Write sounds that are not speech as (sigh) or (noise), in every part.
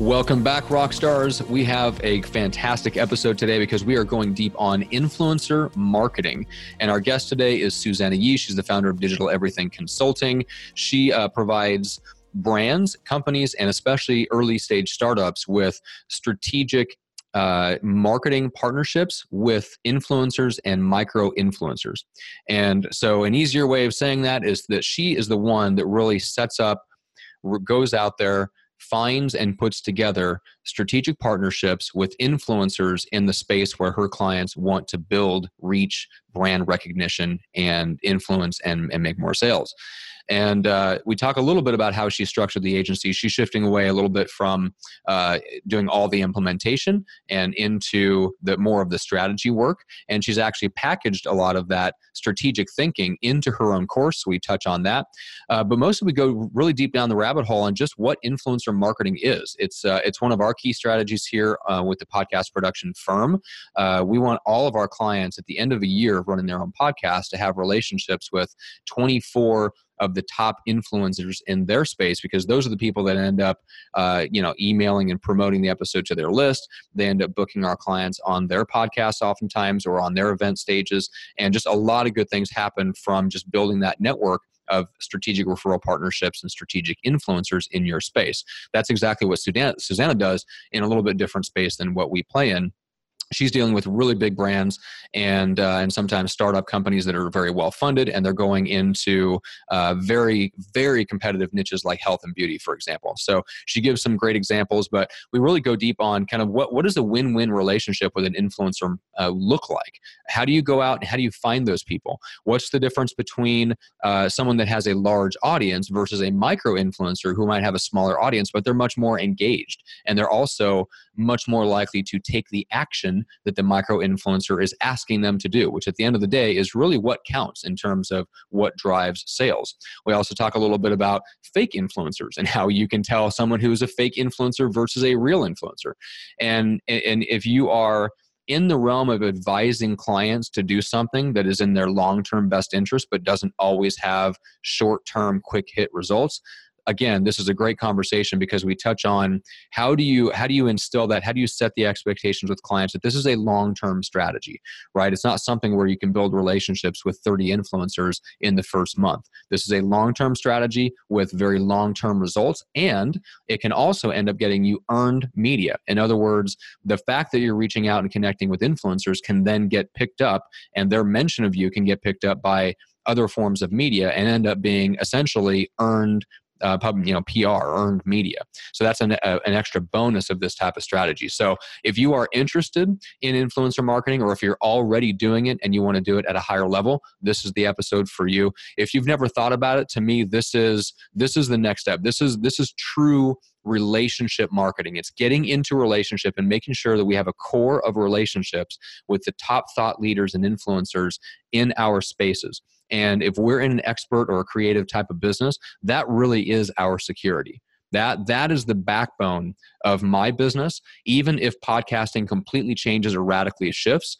Welcome back, rock stars. We have a fantastic episode today because we are going deep on influencer marketing. And our guest today is Susanna Yee. She's the founder of Digital Everything Consulting. She uh, provides brands, companies, and especially early stage startups with strategic uh, marketing partnerships with influencers and micro influencers. And so, an easier way of saying that is that she is the one that really sets up, goes out there, finds and puts together strategic partnerships with influencers in the space where her clients want to build reach brand recognition and influence and, and make more sales and uh, we talk a little bit about how she structured the agency. She's shifting away a little bit from uh, doing all the implementation and into the more of the strategy work. And she's actually packaged a lot of that strategic thinking into her own course. We touch on that. Uh, but mostly we go really deep down the rabbit hole on just what influencer marketing is. It's uh, it's one of our key strategies here uh, with the podcast production firm. Uh, we want all of our clients at the end of a year running their own podcast to have relationships with 24 of the top influencers in their space because those are the people that end up uh, you know emailing and promoting the episode to their list they end up booking our clients on their podcasts oftentimes or on their event stages and just a lot of good things happen from just building that network of strategic referral partnerships and strategic influencers in your space. That's exactly what Susanna does in a little bit different space than what we play in she's dealing with really big brands and uh, and sometimes startup companies that are very well funded and they're going into uh, very very competitive niches like health and beauty for example. So she gives some great examples but we really go deep on kind of what what does a win-win relationship with an influencer uh, look like? How do you go out and how do you find those people? What's the difference between uh, someone that has a large audience versus a micro influencer who might have a smaller audience but they're much more engaged? And they're also much more likely to take the action that the micro influencer is asking them to do, which at the end of the day is really what counts in terms of what drives sales. We also talk a little bit about fake influencers and how you can tell someone who is a fake influencer versus a real influencer. And, and if you are in the realm of advising clients to do something that is in their long term best interest but doesn't always have short term quick hit results again this is a great conversation because we touch on how do you how do you instill that? How do you set the expectations with clients that this is a long-term strategy right? It's not something where you can build relationships with 30 influencers in the first month. This is a long-term strategy with very long-term results and it can also end up getting you earned media. In other words the fact that you're reaching out and connecting with influencers can then get picked up and their mention of you can get picked up by other forms of media and end up being essentially earned uh, pub, you know, PR, earned media. So that's an, a, an extra bonus of this type of strategy. So if you are interested in influencer marketing, or if you're already doing it and you want to do it at a higher level, this is the episode for you. If you've never thought about it, to me, this is this is the next step. This is this is true relationship marketing. It's getting into relationship and making sure that we have a core of relationships with the top thought leaders and influencers in our spaces. And if we're in an expert or a creative type of business, that really is our security. That that is the backbone of my business. Even if podcasting completely changes or radically shifts,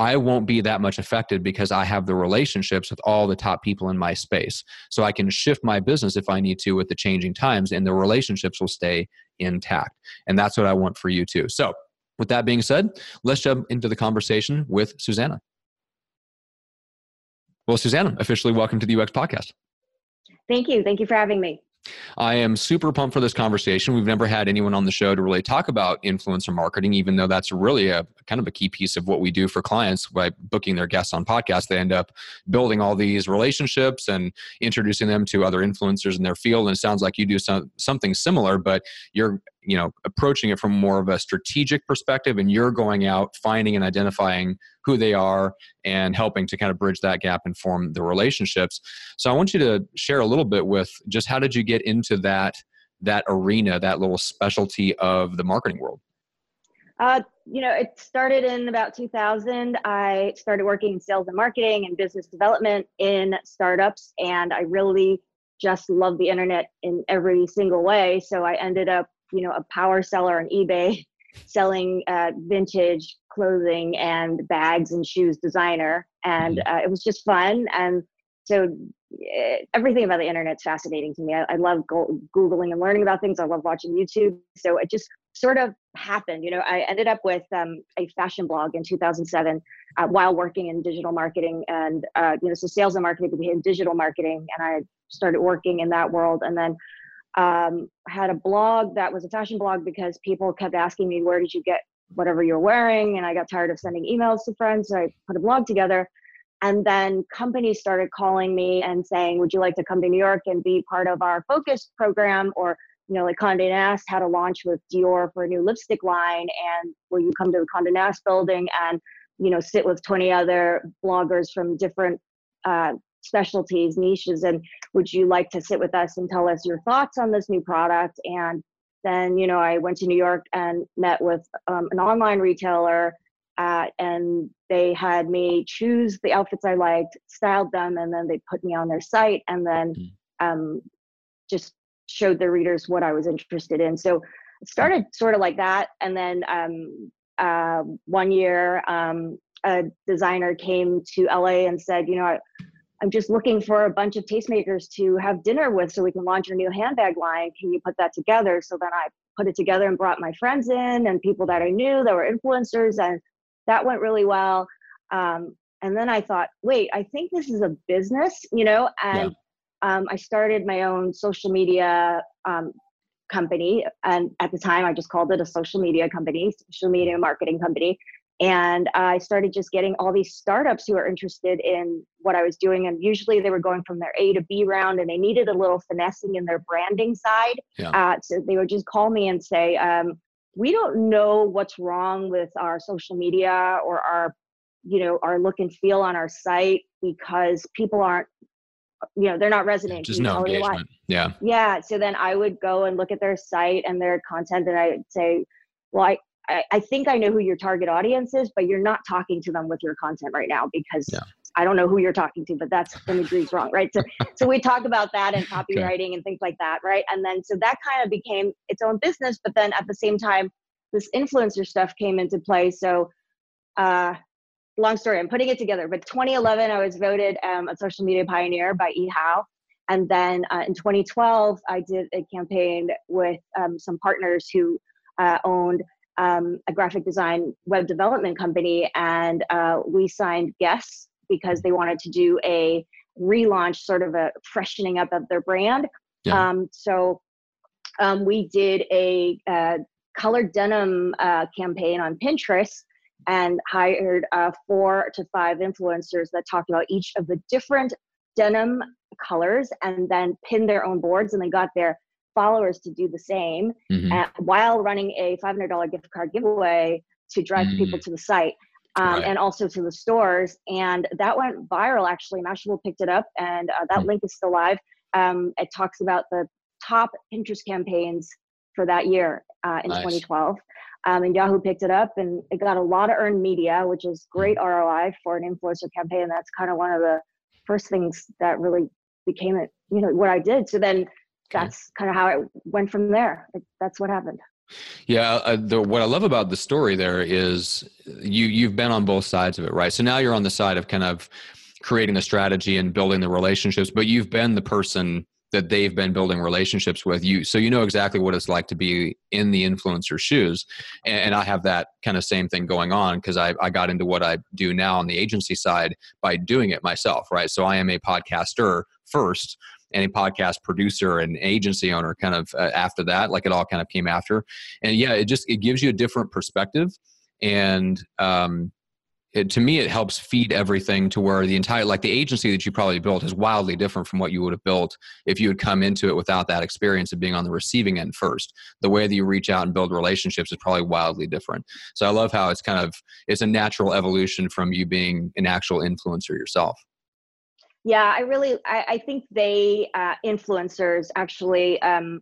I won't be that much affected because I have the relationships with all the top people in my space. So I can shift my business if I need to with the changing times, and the relationships will stay intact. And that's what I want for you too. So, with that being said, let's jump into the conversation with Susanna. Well, Susanna, officially welcome to the UX podcast. Thank you. Thank you for having me. I am super pumped for this conversation. We've never had anyone on the show to really talk about influencer marketing, even though that's really a kind of a key piece of what we do for clients by booking their guests on podcasts. They end up building all these relationships and introducing them to other influencers in their field. And it sounds like you do some, something similar, but you're you know approaching it from more of a strategic perspective and you're going out finding and identifying who they are and helping to kind of bridge that gap and form the relationships so i want you to share a little bit with just how did you get into that that arena, that little specialty of the marketing world? Uh, you know, it started in about 2000. I started working in sales and marketing and business development in startups, and I really just love the internet in every single way. So I ended up, you know, a power seller on eBay, (laughs) selling uh, vintage clothing and bags and shoes designer, and mm-hmm. uh, it was just fun. And so eh, everything about the internet is fascinating to me. I, I love go- googling and learning about things. I love watching YouTube. So it just sort of happened. You know, I ended up with um, a fashion blog in 2007 uh, while working in digital marketing, and uh, you know, so sales and marketing became digital marketing, and I started working in that world, and then um, had a blog that was a fashion blog because people kept asking me, "Where did you get whatever you're wearing?" And I got tired of sending emails to friends, so I put a blog together. And then companies started calling me and saying, Would you like to come to New York and be part of our focus program or you know, like Condé Nast had a launch with Dior for a new lipstick line, and where you come to the Condé Nast building and you know sit with 20 other bloggers from different uh, specialties, niches, and would you like to sit with us and tell us your thoughts on this new product? And then you know, I went to New York and met with um, an online retailer. Uh, and they had me choose the outfits I liked, styled them, and then they put me on their site, and then mm. um, just showed the readers what I was interested in. So it started sort of like that. And then um, uh, one year, um, a designer came to LA and said, you know, I, I'm just looking for a bunch of tastemakers to have dinner with so we can launch our new handbag line. Can you put that together? So then I put it together and brought my friends in and people that I knew that were influencers, and that went really well. Um, and then I thought, wait, I think this is a business, you know, and um, I started my own social media um, company. And at the time, I just called it a social media company, social media marketing company. And I started just getting all these startups who are interested in what I was doing. And usually they were going from their A to B round and they needed a little finessing in their branding side. Yeah. Uh, so they would just call me and say, um, we don't know what's wrong with our social media or our you know our look and feel on our site because people aren't you know they're not resonating just no engagement. Yeah. Yeah so then i would go and look at their site and their content and i'd say well I, I, think i know who your target audience is but you're not talking to them with your content right now because yeah. i don't know who you're talking to but that's imagery is wrong right? So (laughs) so we talk about that and (laughs) copywriting okay. and things like that right? And then so that kind of became its own business but then at the same time this influencer stuff came into play. So uh long story, I'm putting it together. But 2011, I was voted um, a social media pioneer by eHow. And then uh, in 2012, I did a campaign with um, some partners who uh, owned um, a graphic design web development company. And uh, we signed Guess because they wanted to do a relaunch, sort of a freshening up of their brand. Yeah. Um, so um, we did a uh, colored denim uh, campaign on Pinterest and hired uh, four to five influencers that talked about each of the different denim colors and then pinned their own boards and they got their followers to do the same mm-hmm. uh, while running a $500 gift card giveaway to drive mm-hmm. people to the site um, right. and also to the stores. And that went viral actually. Mashable picked it up and uh, that mm-hmm. link is still live. Um, it talks about the top Pinterest campaigns for that year uh, in nice. 2012. Um, and Yahoo picked it up and it got a lot of earned media, which is great mm-hmm. ROI for an influencer campaign. That's kind of one of the first things that really became it, you know, what I did. So then that's kind of how it went from there. That's what happened. Yeah, uh, the, what I love about the story there is you you've been on both sides of it, right? So now you're on the side of kind of creating the strategy and building the relationships, but you've been the person that they've been building relationships with you. So you know exactly what it's like to be in the influencer shoes. And, i have that kind of same thing going on because I, I got into what i do now on the agency side by doing it myself right? So i am a podcaster first and a podcast producer and agency owner kind of uh, after that like it all kind of came after. And yeah it just it gives you a different perspective and um, it, to me it helps feed everything to where the entire like the agency that you probably built is wildly different from what you would have built if you had come into it without that experience of being on the receiving end first. The way that you reach out and build relationships is probably wildly different. So i love how it's kind of it's a natural evolution from you being an actual influencer yourself. Yeah i really i, I think they uh, influencers actually um,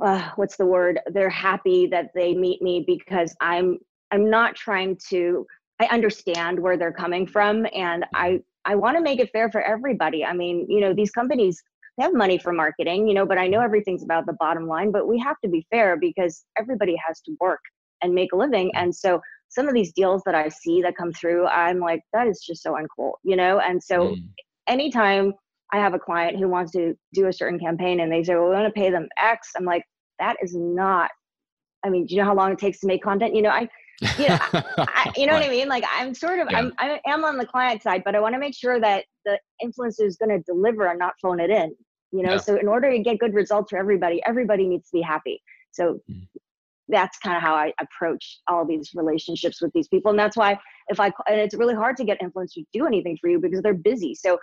uh, what's the word? They're happy that they meet me because i'm i'm not trying to i understand where they're coming from and i i want to make it fair for everybody i mean you know these companies they have money for marketing you know but i know everything's about the bottom line but we have to be fair because everybody has to work and make a living and so some of these deals that i see that come through i'm like that is just so uncool you know and so mm. anytime I have a client who wants to do a certain campaign and they say, well, we want to pay them X. I'm like, that is not, I mean, do you know how long it takes to make content? You know, I, you know, I, you know right. what I mean? Like I'm sort of, yeah. I'm, I am on the client side, but I want to make sure that the influencer is going to deliver and not phone it in, you know? Yeah. So in order to get good results for everybody, everybody needs to be happy. So mm. that's kind of how I approach all these relationships with these people. And that's why if I, and it's really hard to get influencers to do anything for you because they're busy. So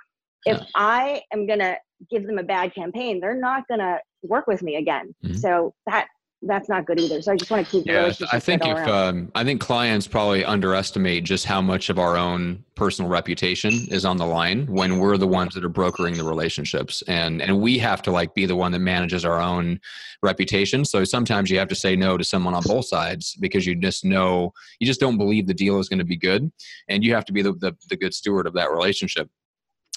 if yeah. I am going to give them a bad campaign, they're not going to work with me again. Mm-hmm. So that that's not good either. So I just want to keep. Yeah, I think if um, I think clients probably underestimate just how much of our own personal reputation is on the line when we're the ones that are brokering the relationships, and and we have to like be the one that manages our own reputation. So sometimes you have to say no to someone on both sides because you just know you just don't believe the deal is going to be good, and you have to be the, the, the good steward of that relationship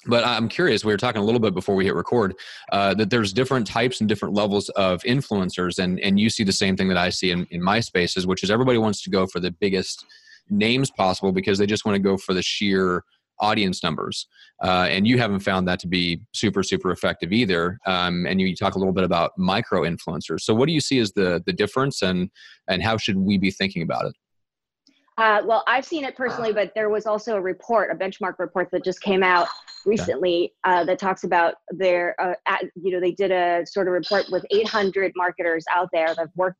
but i'm curious we were talking a little bit before we hit record uh, that there's different types and different levels of influencers and and you see the same thing that i see in, in my spaces which is everybody wants to go for the biggest names possible because they just want to go for the sheer audience numbers. Uh, and you haven't found that to be super super effective either um, and you talk a little bit about micro influencers. So what do you see as the the difference and and how should we be thinking about it uh, well, I've seen it personally, but there was also a report, a benchmark report that just came out recently uh, that talks about their, uh, at, you know, they did a sort of report with 800 marketers out there that work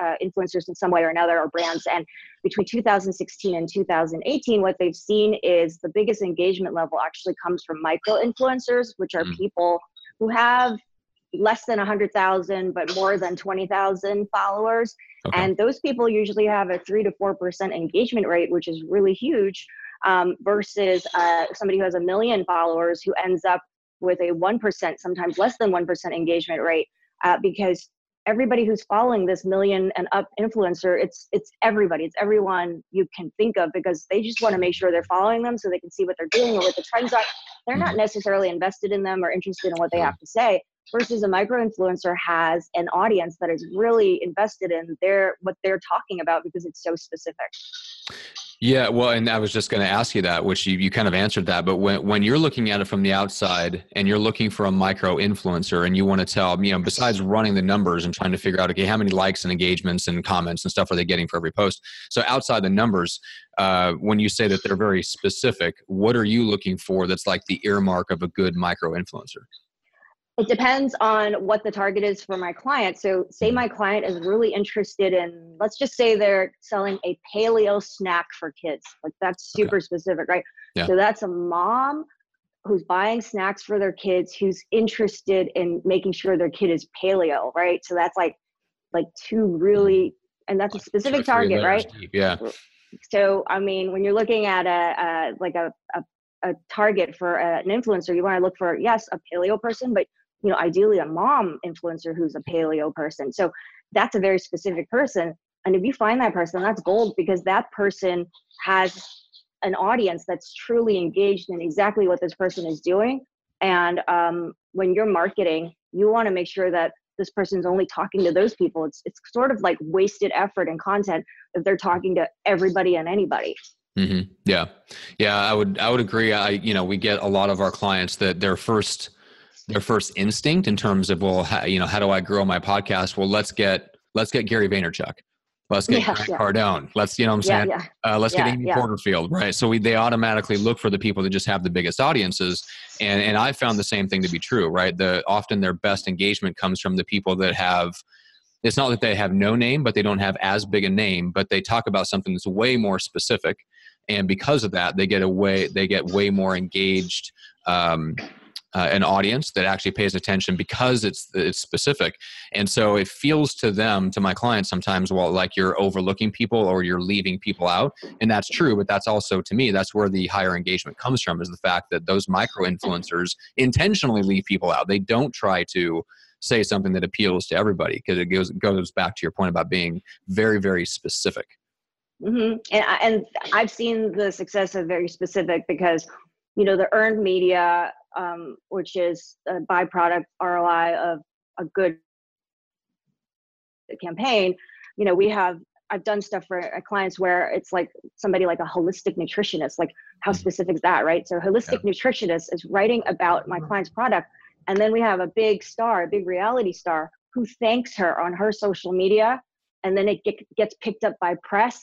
uh, influencers in some way or another or brands. And between 2016 and 2018, what they've seen is the biggest engagement level actually comes from micro influencers, which are mm. people who have less than 100,000 but more than 20,000 followers. Okay. And those people usually have a 3 to 4% engagement rate, which is really huge, um, versus uh, somebody who has a million followers who ends up with a 1%, sometimes less than 1% engagement rate, uh, because everybody who's following this million and up influencer it's it's everybody it's everyone you can think of because they just want to make sure they're following them so they can see what they're doing or what the trends are they're not mm-hmm. necessarily invested in them or interested in what they have to say versus a micro influencer has an audience that is really invested in their what they're talking about because it's so specific. Yeah well and i was just going to ask you that which you, you kind of answered that but when, when you're looking at it from the outside and you're looking for a micro influencer and you want to tell you know besides running the numbers and trying to figure out okay how many likes and engagements and comments and stuff are they getting for every post? So outside the numbers uh, when you say that they're very specific what are you looking for that's like the earmark of a good micro influencer it depends on what the target is for my client. So, say my client is really interested in, let's just say they're selling a paleo snack for kids. Like that's super okay. specific, right? Yeah. So, that's a mom who's buying snacks for their kids who's interested in making sure their kid is paleo, right? So, that's like, like two really, and that's a specific target, right? Deep. Yeah. So, I mean, when you're looking at a, a like a, a a target for an influencer, you want to look for yes, a paleo person, but you know ideally a mom influencer who's a paleo person. So that's a very specific person. And if you find that person that's gold because that person has an audience that's truly engaged in exactly what this person is doing. And um, when you're marketing you want to make sure that this person's only talking to those people. It's it's sort of like wasted effort and content if they're talking to everybody and anybody. Mm-hmm. yeah. Yeah i would i would agree. I you know we get a lot of our clients that their first their first instinct in terms of well how, you know how do i grow my podcast well let's get let's get gary vaynerchuk let's get yeah, yeah. Cardone. Let's, you know what I'm saying? Yeah, yeah. Uh, let's get Amy Porterfield, right? So we, they automatically look for the people that just have the biggest audiences. And, and I found the same thing to be true, right? The, often their best engagement comes from the people that have, it's not that they have no name, but they don't have as big a name, but they talk about something that's way more specific. And because of that, they get a way, they get way more engaged, um, uh, an audience that actually pays attention because it's it's specific. And so it feels to them to my clients sometimes well like you're overlooking people or you're leaving people out. And that's true but that's also to me that's where the higher engagement comes from is the fact that those micro influencers intentionally leave people out. They don't try to say something that appeals to everybody because it goes goes back to your point about being very very specific. Mm-hmm. and, and i've seen the success of very specific because you know the earned media um, which is a byproduct roi of a good campaign you know we have I've done stuff for clients where it's like somebody like a holistic nutritionist, like how mm-hmm. specific is that, right? So holistic yeah. nutritionist is writing about my client's product. And then we have a big star, a big reality star who thanks her on her social media. And then it get, gets picked up by press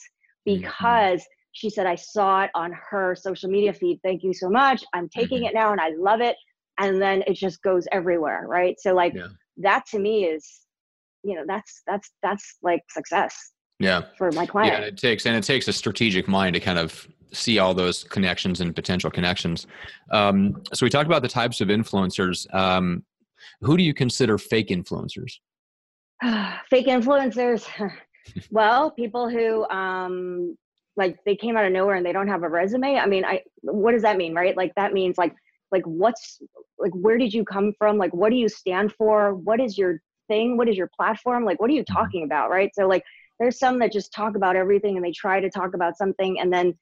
mm-hmm. because. She said, I saw it on her social media feed. Thank you so much. I'm taking mm-hmm. it now and I love it. And then it just goes everywhere, right? So like yeah. that to me is, you know, that's that's that's like success yeah for my client yeah it takes and it takes a strategic mind to kind of see all those connections and potential connections um, so we talked about the types of influencers um, who do you consider fake influencers (sighs) fake influencers (laughs) well people who um, like they came out of nowhere and they don't have a resume? I mean i what does that mean right? Like that means like like what's like where did you come from? Like what do you stand for? What is your thing? What is your platform? Like what are you mm-hmm. talking about right? So like there's some that just talk about everything and they try to talk about something and then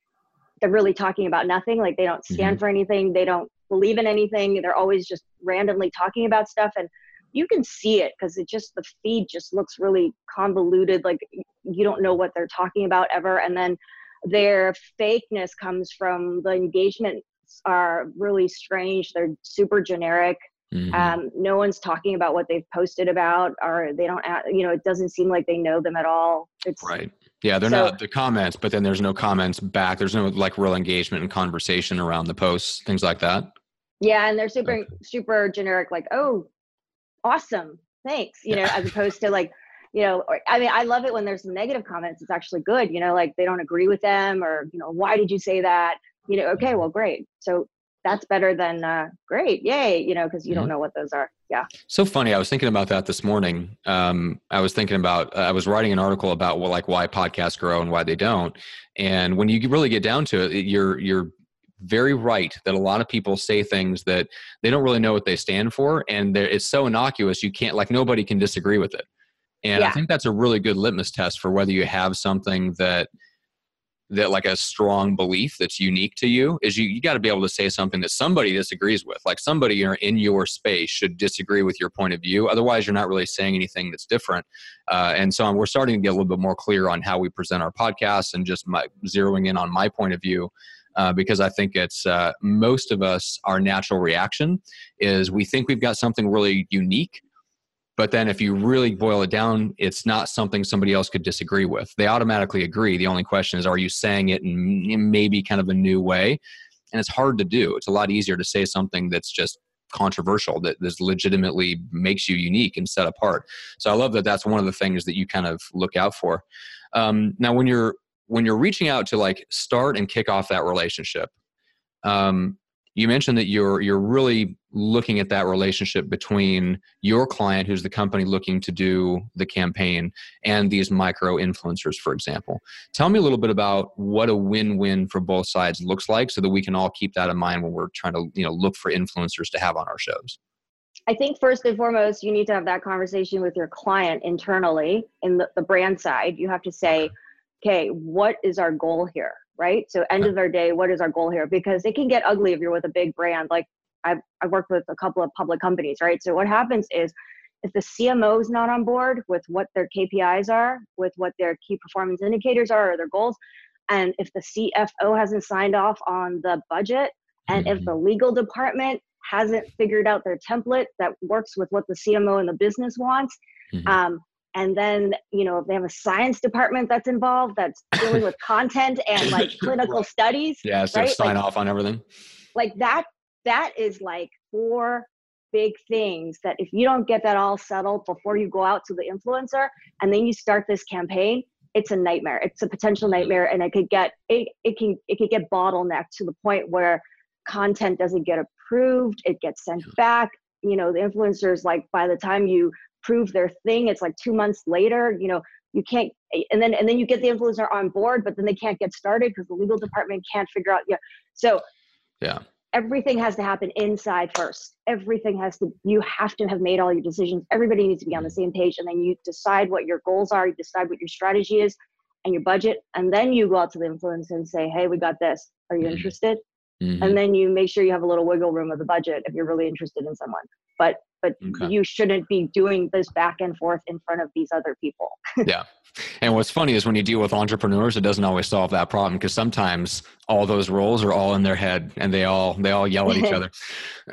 they're really talking about nothing. Like they don't stand mm-hmm. for anything. They don't believe in anything. They're always just randomly talking about stuff and you can see it because it just the feed just looks really convoluted. Like you don't know what they're talking about ever. And then their fakeness comes from the engagements are really strange they're super generic Mm-hmm. Um, no one's talking about what they've posted about, or they don't, you know, it doesn't seem like they know them at all. It's right. Yeah, they're so, not the comments, but then there's no comments back. There's no like real engagement and conversation around the posts, things like that. Yeah, and they're super okay. super generic, like, oh, awesome, thanks, you yeah. know, as opposed to like, you know, or, I mean, I love it when there's some negative comments. It's actually good, you know, like they don't agree with them, or you know, why did you say that? You know, okay, well, great. So that's better than uh, great, yay, you know, because you mm-hmm. don't know what those are. Yeah. So funny. I was thinking about that this morning. Um, I was thinking about, uh, I was writing an article about well, like why podcasts grow and why they don't. And when you really get down to it, you're, you're very right that a lot of people say things that they don't really know what they stand for. And it's so innocuous, you can't, like, nobody can disagree with it. And yeah. I think that's a really good litmus test for whether you have something that that like a strong belief that's unique to you is you, you got to be able to say something that somebody disagrees with. Like somebody in your space should disagree with your point of view. Otherwise you're not really saying anything that's different. Uh, and so we're starting to get a little bit more clear on how we present our podcasts and just my, zeroing in on my point of view uh, because I think it's uh, most of us, our natural reaction is we think we've got something really unique but then if you really boil it down, it's not something somebody else could disagree with. They automatically agree. The only question is, are you saying it in maybe kind of a new way? And it's hard to do. It's a lot easier to say something that's just controversial that this legitimately makes you unique and set apart. So I love that that's one of the things that you kind of look out for. Um, now, when you're when you're reaching out to like start and kick off that relationship, um, you mentioned that you're you're really looking at that relationship between your client who's the company looking to do the campaign and these micro influencers for example tell me a little bit about what a win-win for both sides looks like so that we can all keep that in mind when we're trying to you know look for influencers to have on our shows I think first and foremost, you need to have that conversation with your client internally in the, the brand side. You have to say, okay, what is our goal here? Right? So end of our day, what is our goal here? Because it can get ugly if you're with a big brand. Like I've I've worked with a couple of public companies, right? So what happens is if the CMO is not on board with what their KPIs are, with what their key performance indicators are or their goals, and if the CFO hasn't signed off on the budget, and mm-hmm. if the legal department hasn't figured out their template that works with what the CMO and the business wants, mm-hmm. um, and then you know if they have a science department that's involved that's dealing with content and (laughs) like clinical studies yeah so right? sign like, off on everything. like that that is like four big things that if you don't get that all settled before you go out to the influencer and then you start this campaign it's a nightmare. It's a potential mm-hmm. nightmare and it could get it, it can it could get bottlenecked to the point where content doesn't get approved it gets sent back. You know the influencers like by the time you prove their thing it's like two months later you know you can't and then and then you get the influencer on board but then they can't get started because the legal department can't figure out yeah so yeah everything has to happen inside first. Everything has to, you have to have made all your decisions. Everybody needs to be on the same page. And then you decide what your goals are, you decide what your strategy is and your budget. And then you go out to the influencer and say, hey, we got this. Are you mm-hmm. interested? Mm-hmm. And then you make sure you have a little wiggle room of the budget if you're really interested in someone. But but okay. you shouldn't be doing this back and forth in front of these other people. (laughs) yeah. And what's funny is when you deal with entrepreneurs, it doesn't always solve that problem because sometimes all those roles are all in their head and they all they all yell at each (laughs) other.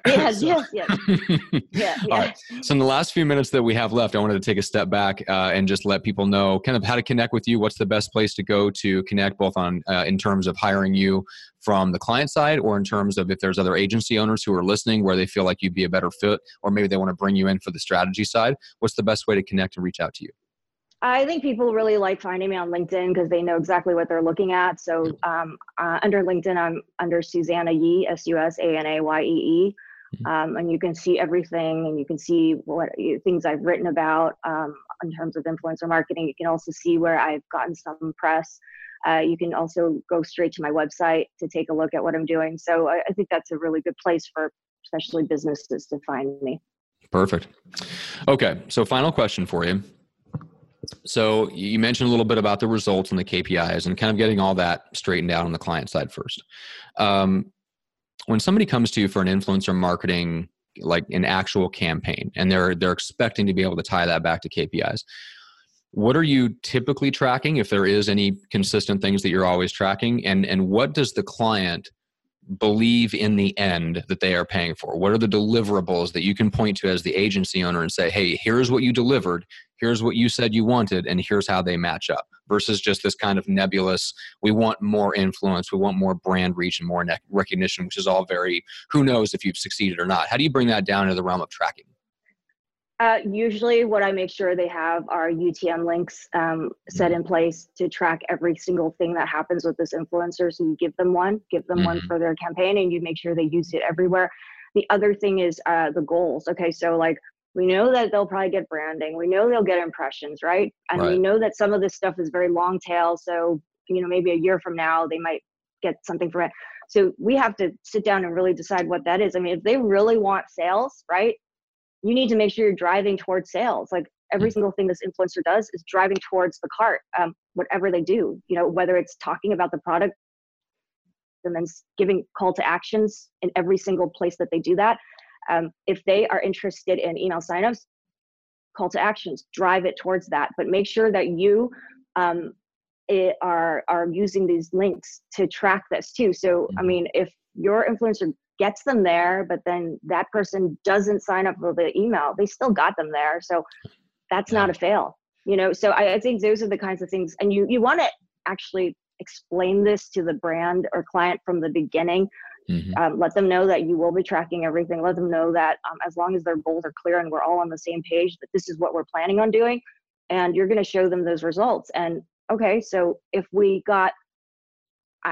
yes, (laughs) so. yes, yes, yeah, (laughs) yeah. All right. So in the last few minutes that we have left, I wanted to take a step back uh, and just let people know kind of how to connect with you. What's the best place to go to connect, both on uh, in terms of hiring you from the client side, or in terms of if there's other agency owners who are listening where they feel like you'd be a better fit, or maybe they want to bring you in for the strategy side. What's the best way to connect and reach out to you? I think people really like finding me on LinkedIn because they know exactly what they're looking at. So um, uh, under LinkedIn, I'm under Susanna Yee, S U S A N A Y E E. Mm-hmm. Um, and you can see everything and you can see what things I've written about um, in terms of influencer marketing. You can also see where I've gotten some press. Uh, you can also go straight to my website to take a look at what I'm doing. So I, I think that's a really good place for especially businesses to find me. Perfect. Okay, so final question for you. So you mentioned a little bit about the results and the KPIs and kind of getting all that straightened out on the client side first. Um, when somebody comes to you for an influencer marketing, like an actual campaign, and they're they're expecting to be able to tie that back to KPIs, what are you typically tracking? If there is any consistent things that you're always tracking, and and what does the client believe in the end that they are paying for? What are the deliverables that you can point to as the agency owner and say, hey, here's what you delivered, here's what you said you wanted, and here's how they match up? Versus just this kind of nebulous, we want more influence, we want more brand reach and more recognition, which is all very, who knows if you've succeeded or not. How do you bring that down to the realm of tracking? Uh, usually, what I make sure they have are UTM links um, set mm-hmm. in place to track every single thing that happens with this influencer. So you give them one, give them mm-hmm. one for their campaign, and you make sure they use it everywhere. The other thing is uh, the goals. Okay, so like we know that they'll probably get branding, we know they'll get impressions, right? And right. we know that some of this stuff is very long tail. So you know, maybe a year from now they might get something from it. So we have to sit down and really decide what that is. I mean, if they really want sales, right? you need to make sure you're driving towards sales. Like every mm. single thing this influencer does is driving towards the cart, um, whatever they do, you know, whether it's talking about the product and then giving call to actions in every single place that they do that. Um, if they are interested in email signups, call to actions, drive it towards that, but make sure that you um, are are using these links to track this too. So, I mm-hmm. mean, if your influencer gets them there, but then that person doesn't sign up for the email, they still got them there. So that's not a fail, you know? So I, I, think those are the kinds of things, and you, you want to actually explain this to the brand or client from the beginning. Mm-hmm. Um, let them know that you will be tracking everything. Let them know that um, as long as their goals are clear and we're all on the same page, that this is what we're planning on doing, and you're going to show them those results. And okay, so if we got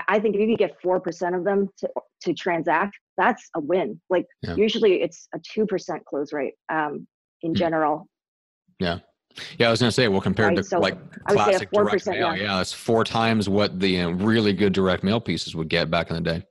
I think if you get four percent of them to to transact, that's a win. Like yeah. usually it's a two percent close rate um, in mm. general. Yeah. Yeah, I was gonna say, well, compared right, to so like classic direct mail, yeah. yeah, it's four times what the uh, really good direct mail pieces would get back in the day.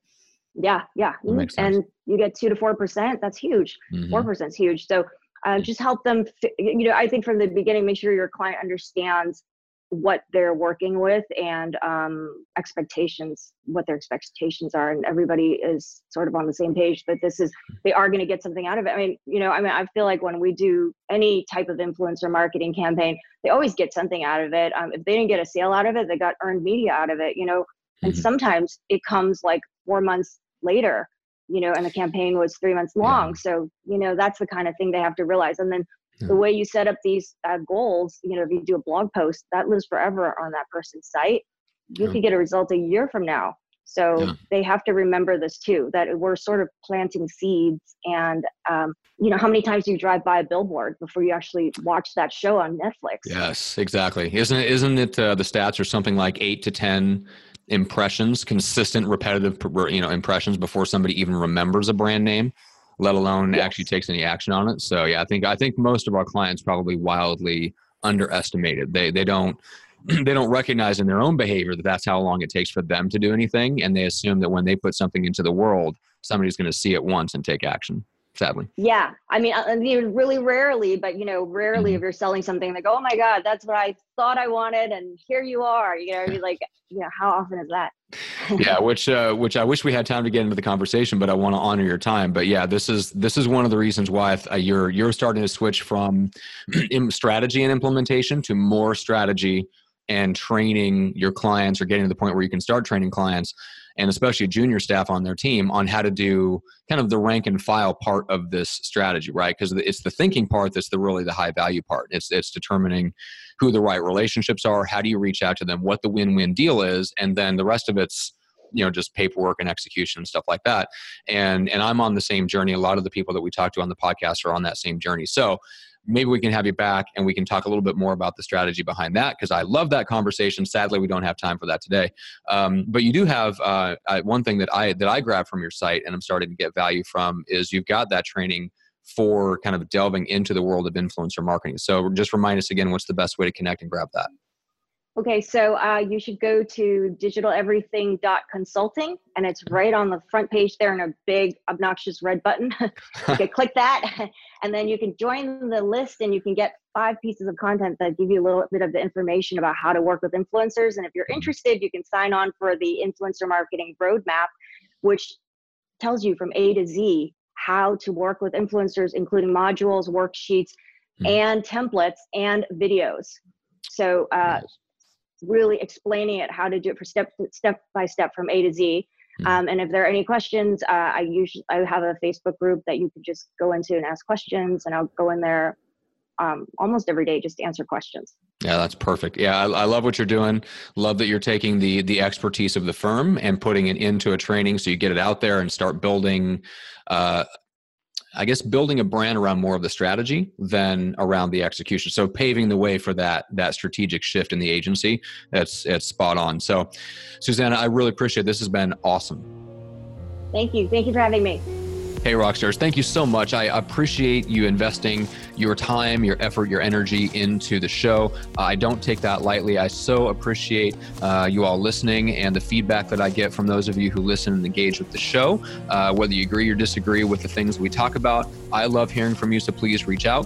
Yeah, yeah, and you get two to four percent. That's huge. 4 mm-hmm. percent is huge. So uh, just help them. You know, I think from the beginning, make sure your client understands what they're working with and um, expectations, what their expectations are, and everybody is sort of on the same page that this is they are going to get something out of it. I mean, you know, I mean, I feel like when we do any type of influencer marketing campaign, they always get something out of it. Um, if they didn't get a sale out of it, they got earned media out of it. You know, and mm-hmm. sometimes it comes like four months later you know, and the campaign was three months long. Yeah. So, you know, that's the kind of thing they have to realize. And then the way you set up these uh, goals you know if you do a blog post that lives forever on that person's site you yeah. could get a result a year from now so yeah. they have to remember this too that we're sort of planting seeds and um, you know how many times do you drive by a billboard before you actually watch that show on netflix yes exactly isn't it isn't it uh, the stats are something like eight to ten impressions consistent repetitive you know impressions before somebody even remembers a brand name let alone yes. actually takes any action on it. So yeah, I think I think most of our clients probably wildly underestimated. They they don't (clears throat) they don't recognize in their own behavior that that's how long it takes for them to do anything, and they assume that when they put something into the world, somebody's going to see it once and take action sadly. Yeah, I mean, uh, really rarely, but you know, rarely mm-hmm. if you're selling something like, oh my god, that's what I thought I wanted, and here you are. You know, like, you know, how often is that? (laughs) yeah, which uh, which I wish we had time to get into the conversation, but I want to honor your time. But yeah, this is this is one of the reasons why th- uh, you're you're starting to switch from (clears throat) strategy and implementation to more strategy and training your clients or getting to the point where you can start training clients and especially junior staff on their team on how to do kind of the rank and file part of this strategy, right? Because it's the thinking part that's the really the high value part. It's it's determining who the right relationships are, how do you reach out to them, what the win-win deal is, and then the rest of it's you know just paperwork and execution and stuff like that and and i'm on the same journey a lot of the people that we talk to on the podcast are on that same journey so maybe we can have you back and we can talk a little bit more about the strategy behind that because I love that conversation. Sadly, we don't have time for that today. Um, but you do have uh, one thing that I that I grab from your site and I'm starting to get value from is you've got that training for kind of delving into the world of influencer marketing. So just remind us again, what's the best way to connect and grab that? Okay, so uh, you should go to digitaleverything.consulting, and it's right on the front page there in a big, obnoxious red button. (laughs) you can click that, (laughs) and then you can join the list, and you can get five pieces of content that give you a little bit of the information about how to work with influencers. And if you're interested, you can sign on for the influencer marketing roadmap, which tells you from A to Z how to work with influencers, including modules, worksheets, mm-hmm. and templates and videos. So uh, really explaining it how to do it for step step by step from A to Z. Hmm. Um, and if there are any questions, uh, I usually I have a Facebook group that you can just go into and ask questions, and I'll go in there um, almost every day just to answer questions. Yeah, that's perfect. Yeah, I, I, love what you're doing. Love that you're taking the the expertise of the firm and putting it into a training, so you get it out there and start building uh, I guess building a brand around more of the strategy than around the execution. So paving the way for that that strategic shift in the agency. That's it's spot on. So, Susanna, I really appreciate it. this. Has been awesome. Thank you. Thank you for having me. Hey, Rockstars, thank you so much. I appreciate you investing your time, your effort, your energy into the show. Uh, I don't take that lightly. I so appreciate uh, you all listening and the feedback that I get from those of you who listen and engage with the show. Uh, whether you agree or disagree with the things we talk about, I love hearing from you, so please reach out.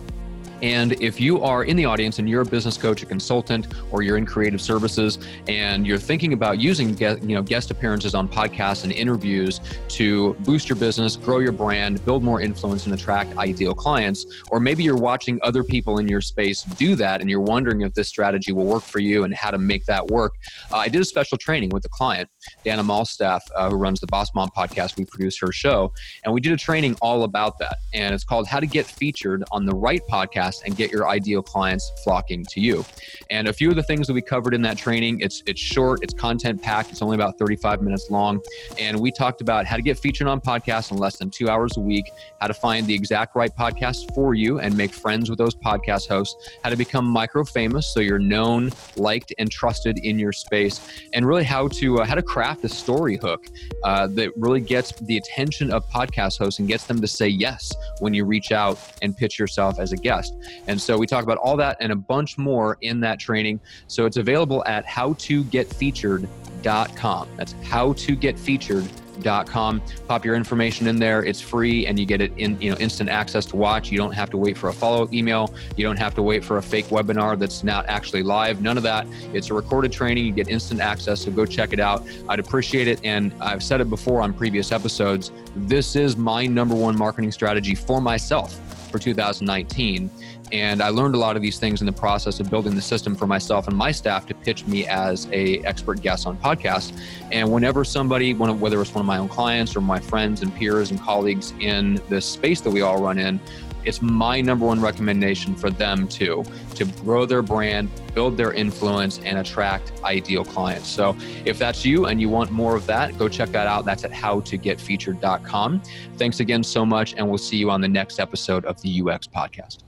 And if you are in the audience and you're a business coach, a consultant, or you're in creative services, and you're thinking about using you know guest appearances on podcasts and interviews to boost your business, grow your brand, build more influence, and attract ideal clients, or maybe you're watching other people in your space do that, and you're wondering if this strategy will work for you and how to make that work. Uh, I did a special training with a client, Dana Malstaff, uh, who runs the Boss Mom podcast. We produce her show, and we did a training all about that, and it's called "How to Get Featured on the Right Podcast." And get your ideal clients flocking to you. And a few of the things that we covered in that training, it's it's short, it's content packed, it's only about 35 minutes long. And we talked about how to get featured on podcasts in less than two hours a week, how to find the exact right podcast for you and make friends with those podcast hosts, how to become micro famous so you're known, liked, and trusted in your space, and really how to uh, how to craft a story hook uh, that really gets the attention of podcast hosts and gets them to say yes when you reach out and pitch yourself as a guest. And so we talk about all that and a bunch more in that training. So it's available at howtogetfeatured.com. That's howtogetfeatured.com. Pop your information in there. It's free and you get it in, you know, instant access to watch. You don't have to wait for a follow-up email. You don't have to wait for a fake webinar that's not actually live. None of that. It's a recorded training. You get instant access. So go check it out. I'd appreciate it. And I've said it before on previous episodes. This is my number one marketing strategy for myself for 2019. And I learned a lot of these things in the process of building the system for myself and my staff to pitch me as a expert guest on podcasts. And whenever somebody, whether it's one of my own clients or my friends and peers and colleagues in the space that we all run in, it's my number one recommendation for them too to grow their brand, build their influence, and attract ideal clients. So if that's you and you want more of that, go check that out. That's at howtogetfeatured.com. Thanks again so much, and we'll see you on the next episode of the UX podcast.